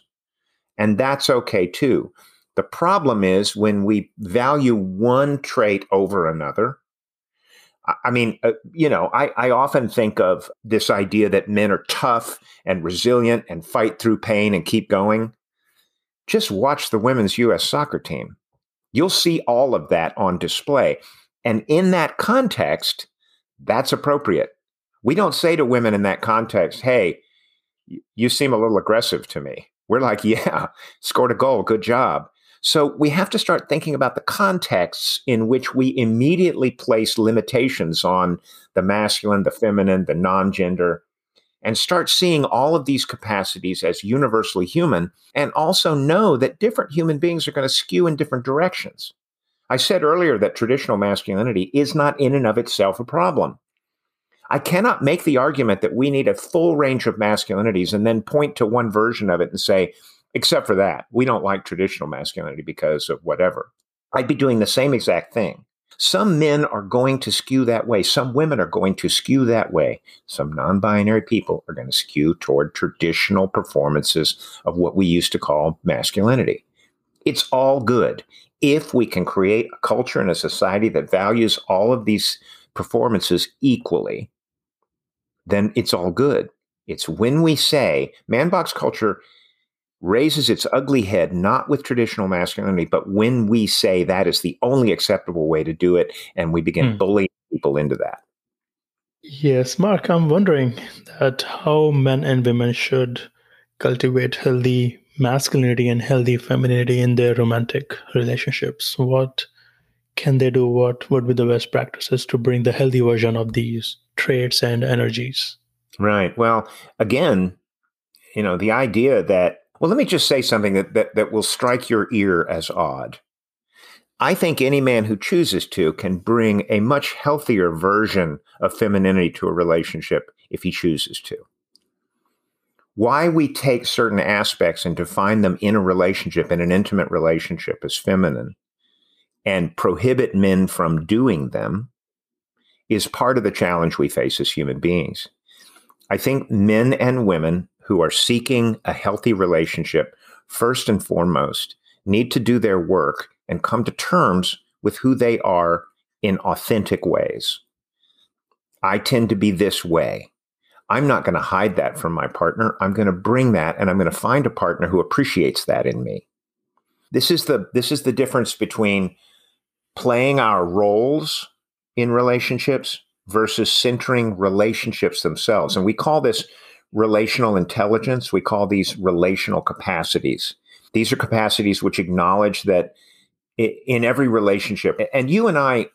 And that's okay too. The problem is when we value one trait over another. I mean, uh, you know, I, I often think of this idea that men are tough and resilient and fight through pain and keep going. Just watch the women's U.S. soccer team. You'll see all of that on display. And in that context, that's appropriate. We don't say to women in that context, hey, you seem a little aggressive to me. We're like, yeah, scored a goal, good job. So we have to start thinking about the contexts in which we immediately place limitations on the masculine, the feminine, the non gender, and start seeing all of these capacities as universally human, and also know that different human beings are going to skew in different directions. I said earlier that traditional masculinity is not in and of itself a problem. I cannot make the argument that we need a full range of masculinities and then point to one version of it and say, except for that, we don't like traditional masculinity because of whatever. I'd be doing the same exact thing. Some men are going to skew that way. Some women are going to skew that way. Some non binary people are going to skew toward traditional performances of what we used to call masculinity. It's all good if we can create a culture and a society that values all of these performances equally then it's all good. It's when we say man box culture raises its ugly head not with traditional masculinity, but when we say that is the only acceptable way to do it, and we begin hmm. bullying people into that. Yes, Mark, I'm wondering that how men and women should cultivate healthy masculinity and healthy femininity in their romantic relationships. What can they do? What would be the best practices to bring the healthy version of these traits and energies. Right. Well, again, you know, the idea that, well, let me just say something that, that, that will strike your ear as odd. I think any man who chooses to can bring a much healthier version of femininity to a relationship if he chooses to. Why we take certain aspects and define them in a relationship, in an intimate relationship, as feminine and prohibit men from doing them is part of the challenge we face as human beings. I think men and women who are seeking a healthy relationship, first and foremost, need to do their work and come to terms with who they are in authentic ways. I tend to be this way. I'm not going to hide that from my partner. I'm going to bring that and I'm going to find a partner who appreciates that in me. This is the this is the difference between playing our roles in relationships versus centering relationships themselves. And we call this relational intelligence. We call these relational capacities. These are capacities which acknowledge that in every relationship, and you and I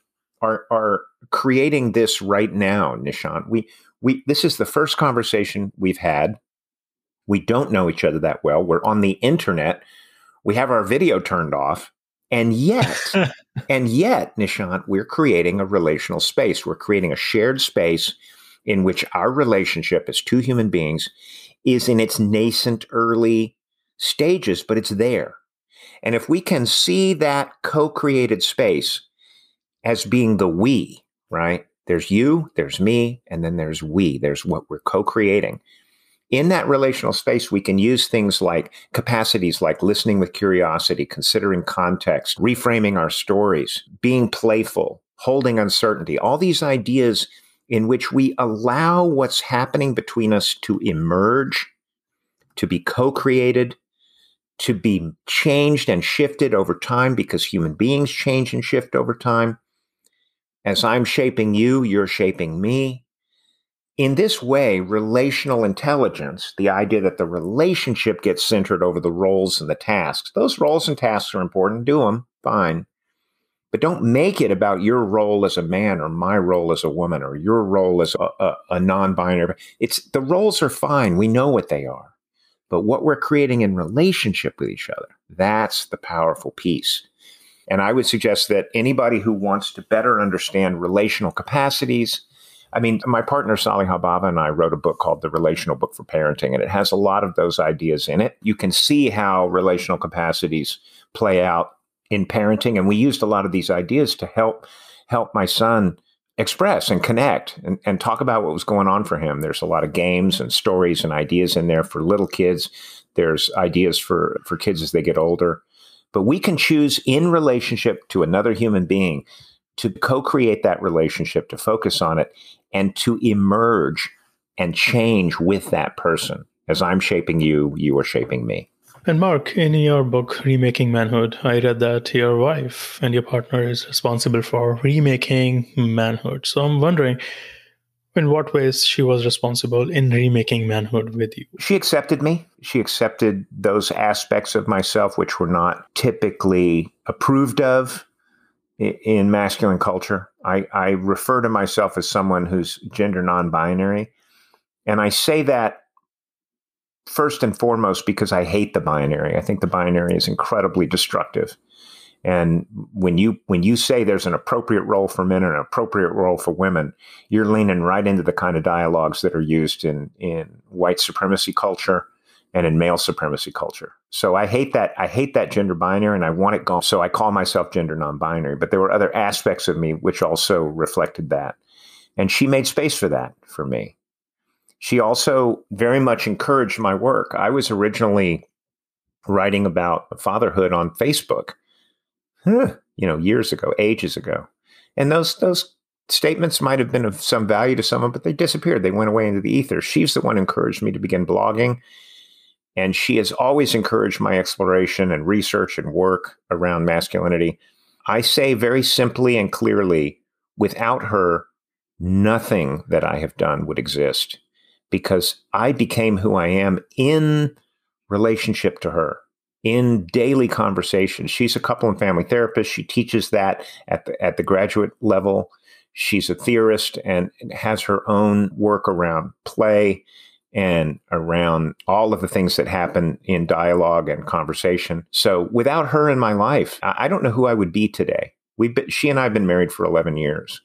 are, are creating this right now, Nishant. We, we, this is the first conversation we've had. We don't know each other that well. We're on the internet. We have our video turned off and yet, and yet, Nishant, we're creating a relational space. We're creating a shared space in which our relationship as two human beings is in its nascent early stages, but it's there. And if we can see that co created space as being the we, right? There's you, there's me, and then there's we. There's what we're co creating in that relational space, we can use things like capacities like listening with curiosity, considering context, reframing our stories, being playful, holding uncertainty, all these ideas in which we allow what's happening between us to emerge, to be co created, to be changed and shifted over time because human beings change and shift over time. As I'm shaping you, you're shaping me. In this way, relational intelligence, the idea that the relationship gets centered over the roles and the tasks, those roles and tasks are important, do them, fine. but don't make it about your role as a man or my role as a woman or your role as a, a, a non-binary. It's the roles are fine. We know what they are. But what we're creating in relationship with each other, that's the powerful piece. And I would suggest that anybody who wants to better understand relational capacities, I mean, my partner Saliha Bava and I wrote a book called The Relational Book for Parenting, and it has a lot of those ideas in it. You can see how relational capacities play out in parenting, and we used a lot of these ideas to help help my son express and connect and, and talk about what was going on for him. There's a lot of games and stories and ideas in there for little kids. There's ideas for for kids as they get older. But we can choose in relationship to another human being to co create that relationship, to focus on it, and to emerge and change with that person. As I'm shaping you, you are shaping me. And Mark, in your book, Remaking Manhood, I read that your wife and your partner is responsible for remaking manhood. So I'm wondering, in what ways she was responsible in remaking manhood with you? She accepted me. She accepted those aspects of myself which were not typically approved of in masculine culture. I, I refer to myself as someone who's gender non binary. And I say that first and foremost because I hate the binary. I think the binary is incredibly destructive. And when you when you say there's an appropriate role for men and an appropriate role for women, you're leaning right into the kind of dialogues that are used in in white supremacy culture and in male supremacy culture. So I hate that I hate that gender binary and I want it gone. So I call myself gender non-binary, but there were other aspects of me which also reflected that. And she made space for that for me. She also very much encouraged my work. I was originally writing about fatherhood on Facebook you know, years ago, ages ago. And those those statements might have been of some value to someone, but they disappeared. They went away into the ether. She's the one who encouraged me to begin blogging. And she has always encouraged my exploration and research and work around masculinity. I say very simply and clearly without her, nothing that I have done would exist because I became who I am in relationship to her in daily conversation. She's a couple and family therapist. She teaches that at the, at the graduate level. She's a theorist and has her own work around play and around all of the things that happen in dialogue and conversation. So without her in my life, I don't know who I would be today. We've she and I have been married for 11 years.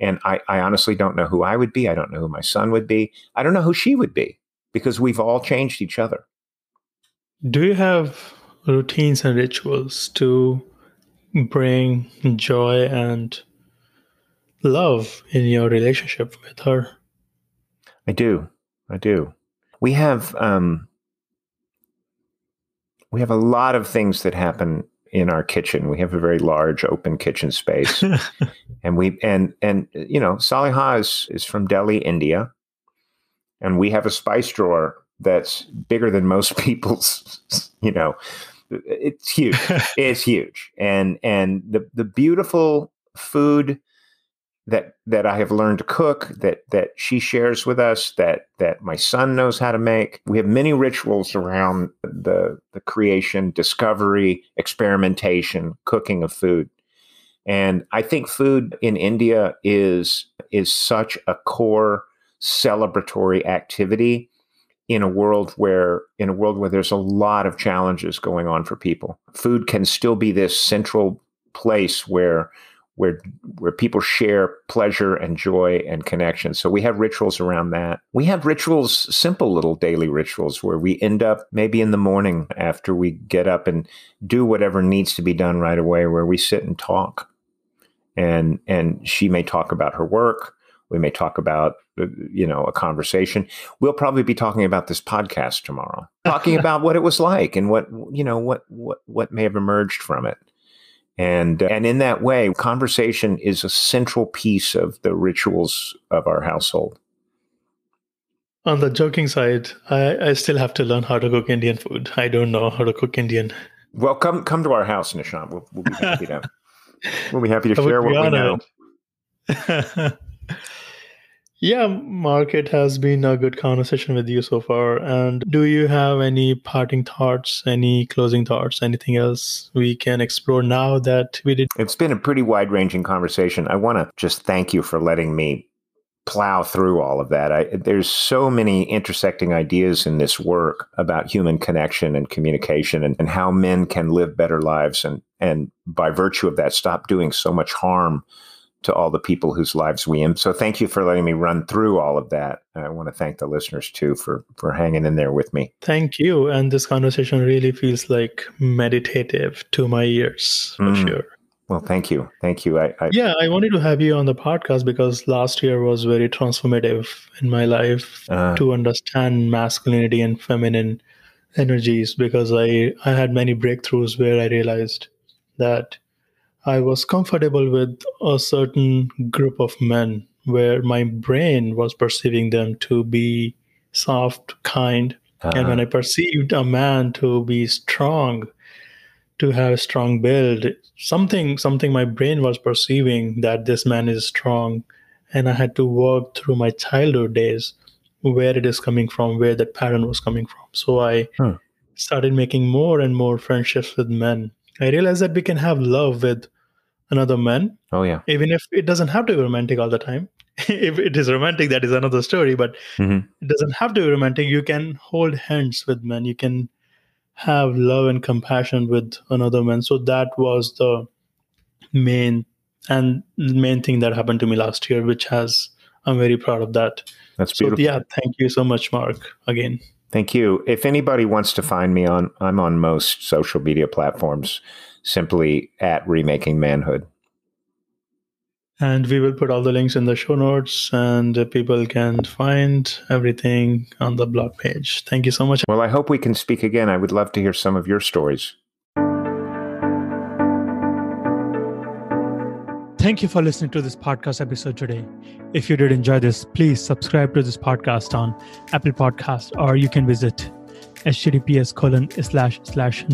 And I, I honestly don't know who I would be. I don't know who my son would be. I don't know who she would be because we've all changed each other. Do you have routines and rituals to bring joy and love in your relationship with her? I do. I do. We have um, we have a lot of things that happen in our kitchen. We have a very large open kitchen space, and we and and you know Saliha is is from Delhi, India, and we have a spice drawer that's bigger than most people's, you know, it's huge. it's huge. And and the the beautiful food that that I have learned to cook, that that she shares with us, that that my son knows how to make. We have many rituals around the the creation, discovery, experimentation, cooking of food. And I think food in India is is such a core celebratory activity in a world where in a world where there's a lot of challenges going on for people. Food can still be this central place where where where people share pleasure and joy and connection. So we have rituals around that. We have rituals simple little daily rituals where we end up maybe in the morning after we get up and do whatever needs to be done right away where we sit and talk. And and she may talk about her work. We may talk about, you know, a conversation. We'll probably be talking about this podcast tomorrow, talking about what it was like and what, you know, what, what, what may have emerged from it. And, uh, and in that way, conversation is a central piece of the rituals of our household. On the joking side, I, I still have to learn how to cook Indian food. I don't know how to cook Indian. Well, come come to our house, Nishant. We'll, we'll be happy to we'll be happy to share what we know. Yeah, Mark, it has been a good conversation with you so far. And do you have any parting thoughts, any closing thoughts, anything else we can explore now that we did? It's been a pretty wide ranging conversation. I want to just thank you for letting me plow through all of that. I, there's so many intersecting ideas in this work about human connection and communication and, and how men can live better lives and, and by virtue of that, stop doing so much harm to all the people whose lives we impact. So thank you for letting me run through all of that. I want to thank the listeners too for for hanging in there with me. Thank you. And this conversation really feels like meditative to my ears for mm. sure. Well, thank you. Thank you. I, I, yeah, I wanted to have you on the podcast because last year was very transformative in my life uh, to understand masculinity and feminine energies because I, I had many breakthroughs where I realized that I was comfortable with a certain group of men where my brain was perceiving them to be soft, kind. Uh-huh. And when. I perceived a man to be strong, to have a strong build, something something my brain was perceiving that this man is strong. And I had to work through my childhood days where it is coming from, where that pattern was coming from. So I huh. started making more and more friendships with men. I realized that we can have love with another man. Oh yeah. Even if it doesn't have to be romantic all the time. if it is romantic, that is another story. But mm-hmm. it doesn't have to be romantic. You can hold hands with men. You can have love and compassion with another man. So that was the main and main thing that happened to me last year, which has I'm very proud of that. That's beautiful. So yeah, thank you so much, Mark. Again. Thank you. If anybody wants to find me on, I'm on most social media platforms simply at Remaking Manhood. And we will put all the links in the show notes, and people can find everything on the blog page. Thank you so much. Well, I hope we can speak again. I would love to hear some of your stories. Thank you for listening to this podcast episode today. If you did enjoy this, please subscribe to this podcast on Apple Podcast, or you can visit https colon slash slash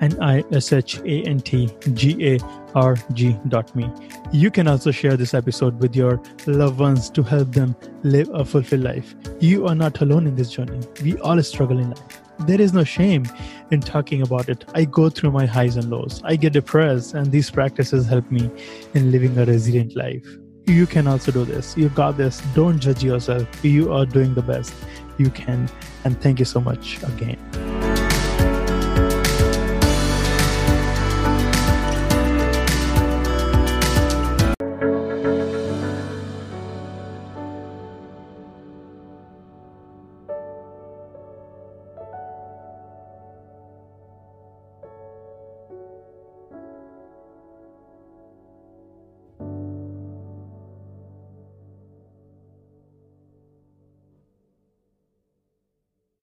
nishantgarg.me N-I-S-H-A-N-T-G-A-R-G dot me. You can also share this episode with your loved ones to help them live a fulfilled life. You are not alone in this journey. We all struggle in life. There is no shame in talking about it. I go through my highs and lows. I get depressed, and these practices help me in living a resilient life. You can also do this. You've got this. Don't judge yourself. You are doing the best you can. And thank you so much again.